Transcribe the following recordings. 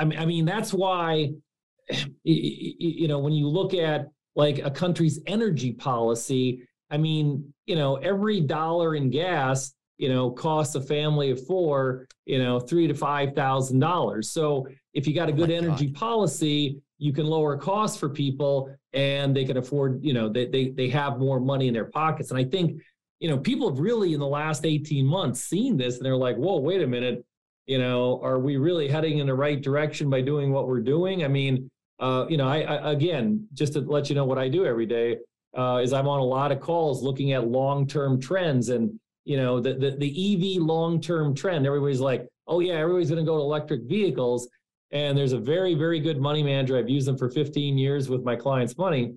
I mean, I mean that's why you know when you look at like a country's energy policy, I mean, you know, every dollar in gas, you know, costs a family of four, you know, three to five thousand dollars. So if you got a oh good oh energy God. policy, you can lower costs for people and they can afford, you know, they, they they have more money in their pockets. And I think, you know, people have really in the last 18 months seen this and they're like, whoa, wait a minute, you know, are we really heading in the right direction by doing what we're doing? I mean, uh, you know, I, I again, just to let you know what I do every day uh, is I'm on a lot of calls looking at long-term trends and you know the the, the EV long-term trend. Everybody's like, oh yeah, everybody's going to go to electric vehicles. And there's a very very good money manager. I've used them for 15 years with my clients' money,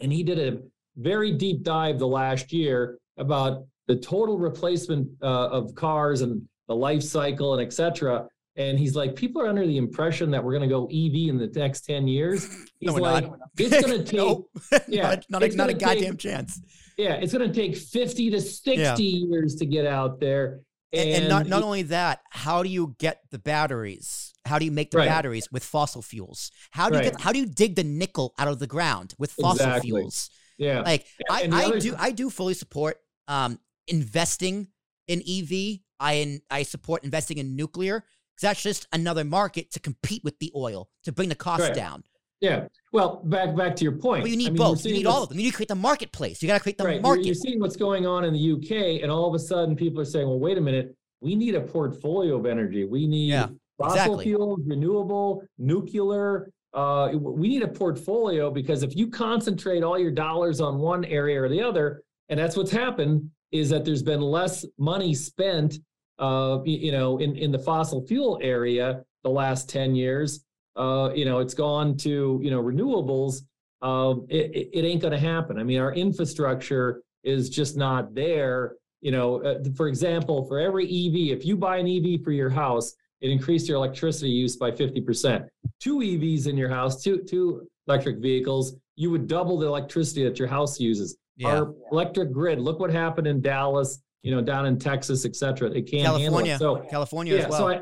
and he did a very deep dive the last year about the total replacement uh, of cars and the life cycle and et cetera and he's like, people are under the impression that we're going to go EV in the next 10 years. He's no, like, not. it's going to take, nope. yeah, not, not, a, not a goddamn take, chance. Yeah, it's going to take 50 to 60 yeah. years to get out there. And, and, and not, not only that, how do you get the batteries? How do you make the right. batteries with fossil fuels? How do you right. get, how do you dig the nickel out of the ground with fossil exactly. fuels? Yeah. Like I, I do, I do fully support um, investing in EV. I, I support investing in nuclear because that's just another market to compete with the oil to bring the cost right. down. Yeah. Well, back back to your point. Well, you need I mean, both. You need all of them. You need to create the marketplace. You got to create the right. market. You're, you're, seeing what's going on in the UK, and all of a sudden, people are saying, "Well, wait a minute. We need a portfolio of energy. We need yeah, fossil exactly. fuels, renewable, nuclear. Uh, we need a portfolio because if you concentrate all your dollars on one area or the other, and that's what's happened, is that there's been less money spent uh, you know, in, in the fossil fuel area the last 10 years. Uh, you know, it's gone to, you know, renewables. Uh, it, it ain't going to happen. I mean, our infrastructure is just not there. You know, uh, for example, for every EV, if you buy an EV for your house, it increased your electricity use by 50%. Two EVs in your house, two, two electric vehicles, you would double the electricity that your house uses. Yeah. Our electric grid, look what happened in Dallas you know, down in Texas, et cetera. They can't California, handle it. So California yeah, well. So I,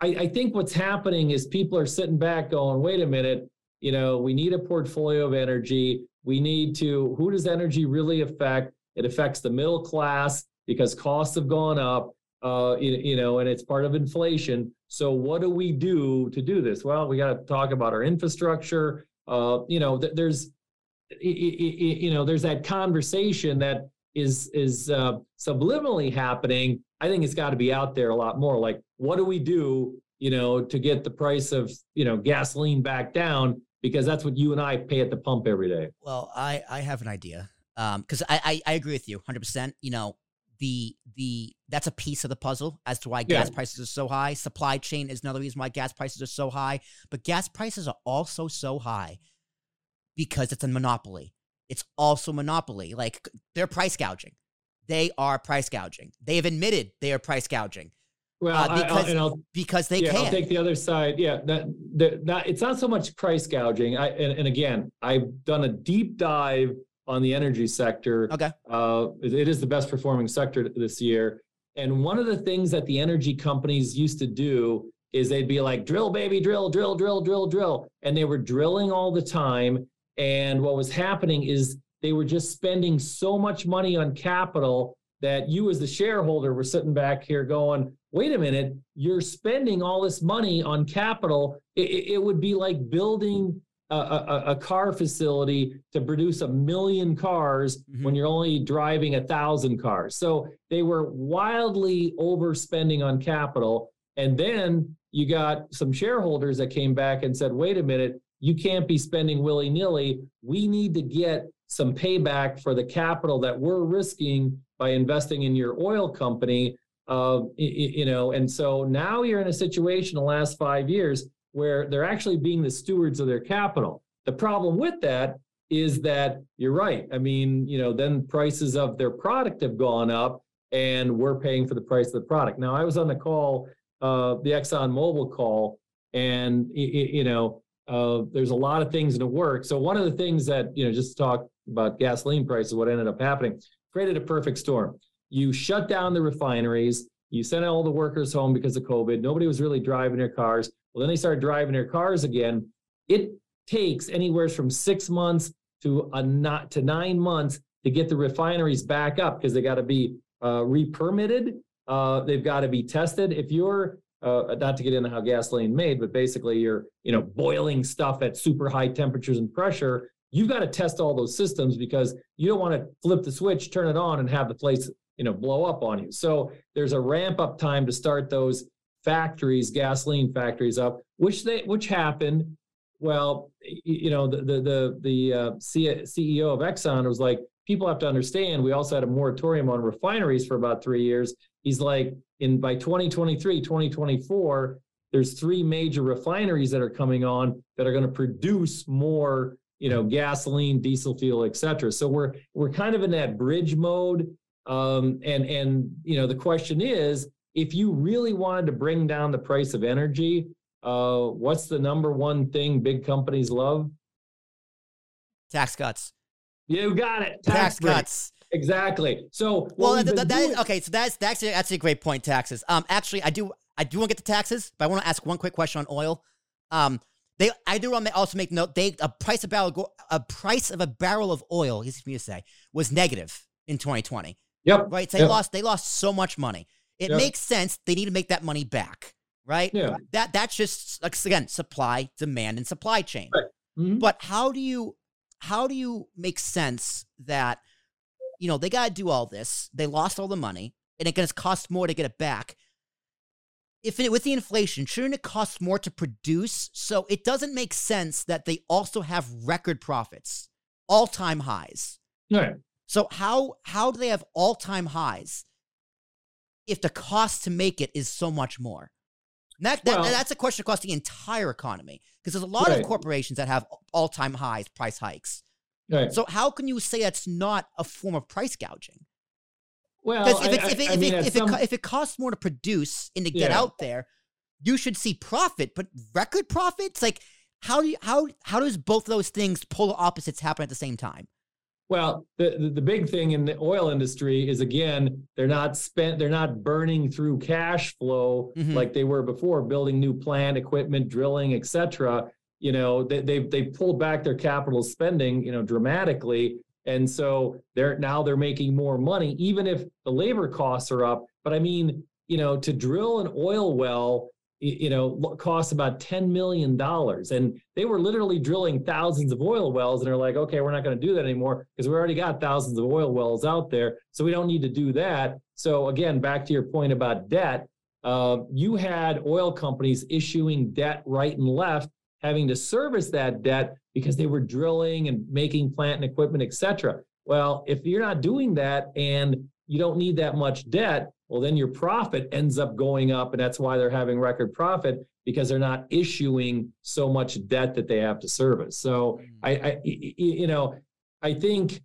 I, I think what's happening is people are sitting back going, wait a minute, you know, we need a portfolio of energy. We need to, who does energy really affect? It affects the middle class because costs have gone up, uh, you, you know, and it's part of inflation. So what do we do to do this? Well, we got to talk about our infrastructure. Uh, you know, th- there's, you know, there's that conversation that is is uh, subliminally happening, I think it's got to be out there a lot more. Like, what do we do, you know, to get the price of you know gasoline back down? Because that's what you and I pay at the pump every day. Well, I I have an idea because um, I, I I agree with you 100. percent You know, the the that's a piece of the puzzle as to why gas yeah. prices are so high. Supply chain is another reason why gas prices are so high. But gas prices are also so high because it's a monopoly it's also monopoly. Like they're price gouging. They are price gouging. They have admitted they are price gouging. Well, uh, because, I, because they yeah, can. I'll take the other side. Yeah, that, that, that it's not so much price gouging. I and, and, again, I've done a deep dive on the energy sector. Okay. Uh, it, it is the best performing sector this year. And one of the things that the energy companies used to do is they'd be like, drill, baby, drill, drill, drill, drill, drill. And they were drilling all the time. And what was happening is they were just spending so much money on capital that you, as the shareholder, were sitting back here going, wait a minute, you're spending all this money on capital. It, it would be like building a, a, a, car facility to produce a million cars mm-hmm. when you're only driving a thousand cars. So they were wildly overspending on capital. And then you got some shareholders that came back and said, wait a minute, you can't be spending willy nilly. We need to get some payback for the capital that we're risking by investing in your oil company. Uh, you know, and so now you're in a situation the last five years where they're actually being the stewards of their capital. The problem with that is that you're right. I mean, you know, then prices of their product have gone up and we're paying for the price of the product. Now, I was on the call, uh, the Exxon Mobil call, and, you know, uh, there's a lot of things in the work. So one of the things that you know, just talk about gasoline prices, what ended up happening, created a perfect storm. You shut down the refineries. You sent all the workers home because of COVID. Nobody was really driving their cars. Well, then they start driving their cars again. It takes anywhere from six months to a not to nine months to get the refineries back up because they got to be uh, re-permitted. Uh, they've got to be tested. If you're uh, not to get into how gasoline made, but basically you're you know boiling stuff at super high temperatures and pressure. You've got to test all those systems because you don't want to flip the switch, turn it on, and have the place you know blow up on you. So there's a ramp up time to start those factories, gasoline factories up, which they which happened. Well, you know the the the, the uh, CEO of Exxon was like, people have to understand. We also had a moratorium on refineries for about three years. He's like, in by 2023, 2024, there's three major refineries that are coming on that are going to produce more you know gasoline diesel fuel et cetera so we're we're kind of in that bridge mode um, and and you know the question is if you really wanted to bring down the price of energy, uh, what's the number one thing big companies love? Tax cuts. You got it. Tax, tax cuts. Exactly. So well, that, is, okay. So that's that's that's a great point. Taxes. Um, actually, I do I do want to get to taxes, but I want to ask one quick question on oil. Um, they I do want to also make note they a price of barrel a price of a barrel of oil. Easy for me to say was negative in 2020. Yep. Right. So they lost they lost so much money. It yep. makes sense. They need to make that money back. Right. Yeah. That that's just like again supply, demand, and supply chain. Right. Mm-hmm. But how do you how do you make sense that you know they got to do all this? They lost all the money, and it going to cost more to get it back. If it, with the inflation, shouldn't it cost more to produce? So it doesn't make sense that they also have record profits, all time highs. Right. So how how do they have all time highs if the cost to make it is so much more? That, that well, that's a question across the entire economy because there's a lot right. of corporations that have all time highs price hikes. Right. So how can you say it's not a form of price gouging? Well, if, if, if, mean, if, some... it, if it costs more to produce and to get yeah. out there, you should see profit. But record profits, like how do you, how how does both those things polar opposites happen at the same time? Well, the, the big thing in the oil industry is again, they're not spent, they're not burning through cash flow mm-hmm. like they were before, building new plant equipment, drilling, etc. You know, they they they pulled back their capital spending, you know, dramatically. And so they're now they're making more money, even if the labor costs are up. But I mean, you know, to drill an oil well you know, costs about $10 million. And they were literally drilling thousands of oil wells and they're like, okay, we're not going to do that anymore because we already got thousands of oil wells out there. So we don't need to do that. So again, back to your point about debt, uh, you had oil companies issuing debt right and left, having to service that debt because they were drilling and making plant and equipment, et cetera. Well, if you're not doing that and you don't need that much debt, well, then your profit ends up going up. And that's why they're having record profit because they're not issuing so much debt that they have to service. So mm. I, I you know, I think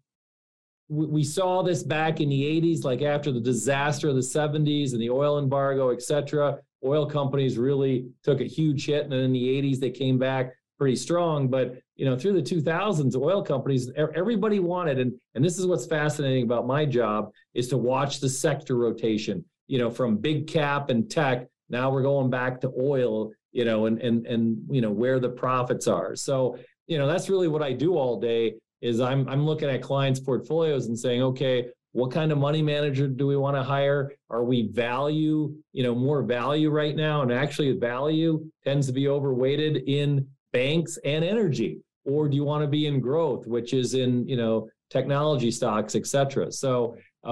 we saw this back in the 80s, like after the disaster of the 70s and the oil embargo, et cetera. Oil companies really took a huge hit. And then in the 80s, they came back pretty strong. But you know, through the 2000s, oil companies, everybody wanted, and and this is what's fascinating about my job is to watch the sector rotation. You know, from big cap and tech, now we're going back to oil. You know, and and and you know where the profits are. So you know, that's really what I do all day. Is I'm I'm looking at clients' portfolios and saying, okay, what kind of money manager do we want to hire are we value you know more value right now and actually value tends to be overweighted in banks and energy? Or do you want to be in growth which is in you know technology stocks et cetera? So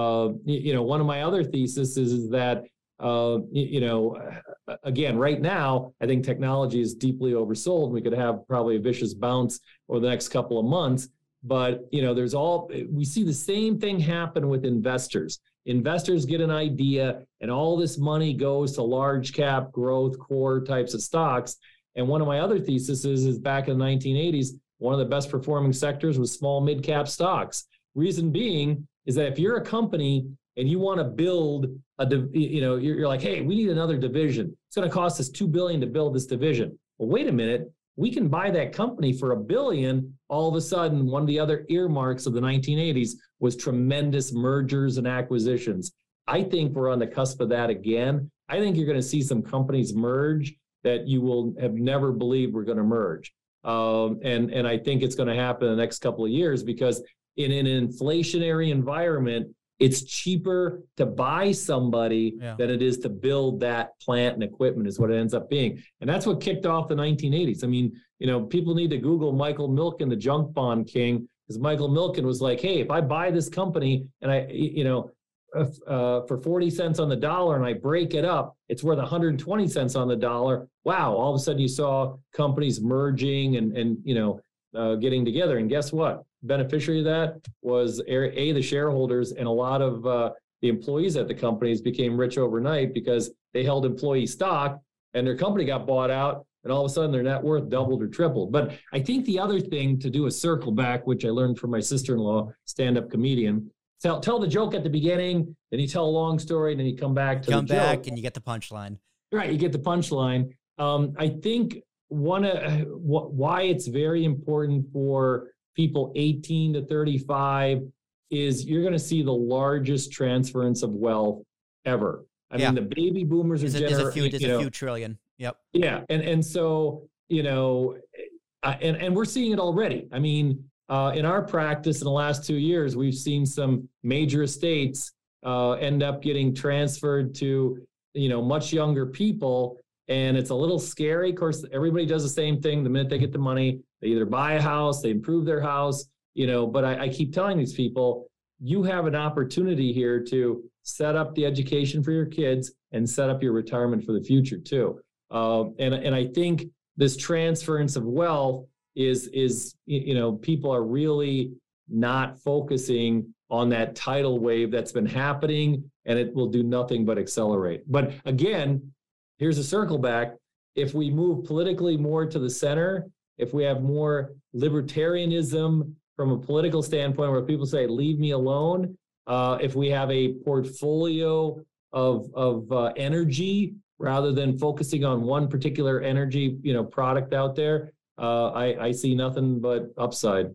uh, you know one of my other theses is, that uh, you know again right now i think technology is deeply oversold. We could have probably a vicious bounce over the next couple of months. But you know there's all we see the same thing happen with investors. Investors get an idea and all this money goes to large cap growth core types of stocks and one of my other theses is, back in the 1980s, one of the best performing sectors was small mid cap stocks. Reason being is that if you're a company and you want to build a, you know, you're, you're like, hey, we need another division. It's going to cost us two billion to build this division. Well, wait a minute, we can buy that company for a billion. All of a sudden, one of the other earmarks of the 1980s was tremendous mergers and acquisitions. I think we're on the cusp of that again. I think you're going to see some companies merge that you will have never believed were going to merge. Um, and and I think it's going to happen in the next couple of years because in an inflationary environment, it's cheaper to buy somebody yeah. than it is to build that plant and equipment is what it ends up being and that's what kicked off the 1980s i mean you know people need to google michael milken the junk bond king because michael milken was like hey if i buy this company and i you know uh, for 40 cents on the dollar and I break it up, it's worth 120 cents on the dollar. Wow, all of a sudden you saw companies merging and, and you know, uh, getting together. And guess what? Beneficiary of that was A, the shareholders and a lot of uh, the employees at the companies became rich overnight because they held employee stock and their company got bought out and all of a sudden their net worth doubled or tripled. But I think the other thing to do a circle back, which I learned from my sister-in-law, stand-up comedian, tell tell the joke at the beginning, then you tell a long story, and then you come back to come back joke. and you get the punchline. Right, you get the punchline. Um, I think one uh, why it's very important for people 18 to 35 is you're going to see the largest transference of wealth ever. I yeah. mean, the baby boomers are. There's a few, there's a few trillion. Yep. Yeah, and and so you know, uh, and and we're seeing it already. I mean, uh, in our practice in the last two years, we've seen some major estates uh, end up getting transferred to you know much younger people, and it's a little scary. Of course, everybody does the same thing. The minute they get the money, they either buy a house, they improve their house, you know. But I, I keep telling these people, you have an opportunity here to set up the education for your kids and set up your retirement for the future too. Uh, and and I think this transference of wealth is is you know people are really not focusing on that tidal wave that's been happening and it will do nothing but accelerate. But again here's a circle back. If we move politically more to the center if we have more libertarianism from a political standpoint where people say leave me alone uh, if we have a portfolio of of uh, energy rather than focusing on one particular energy you know product out there uh, I, I see nothing but upside.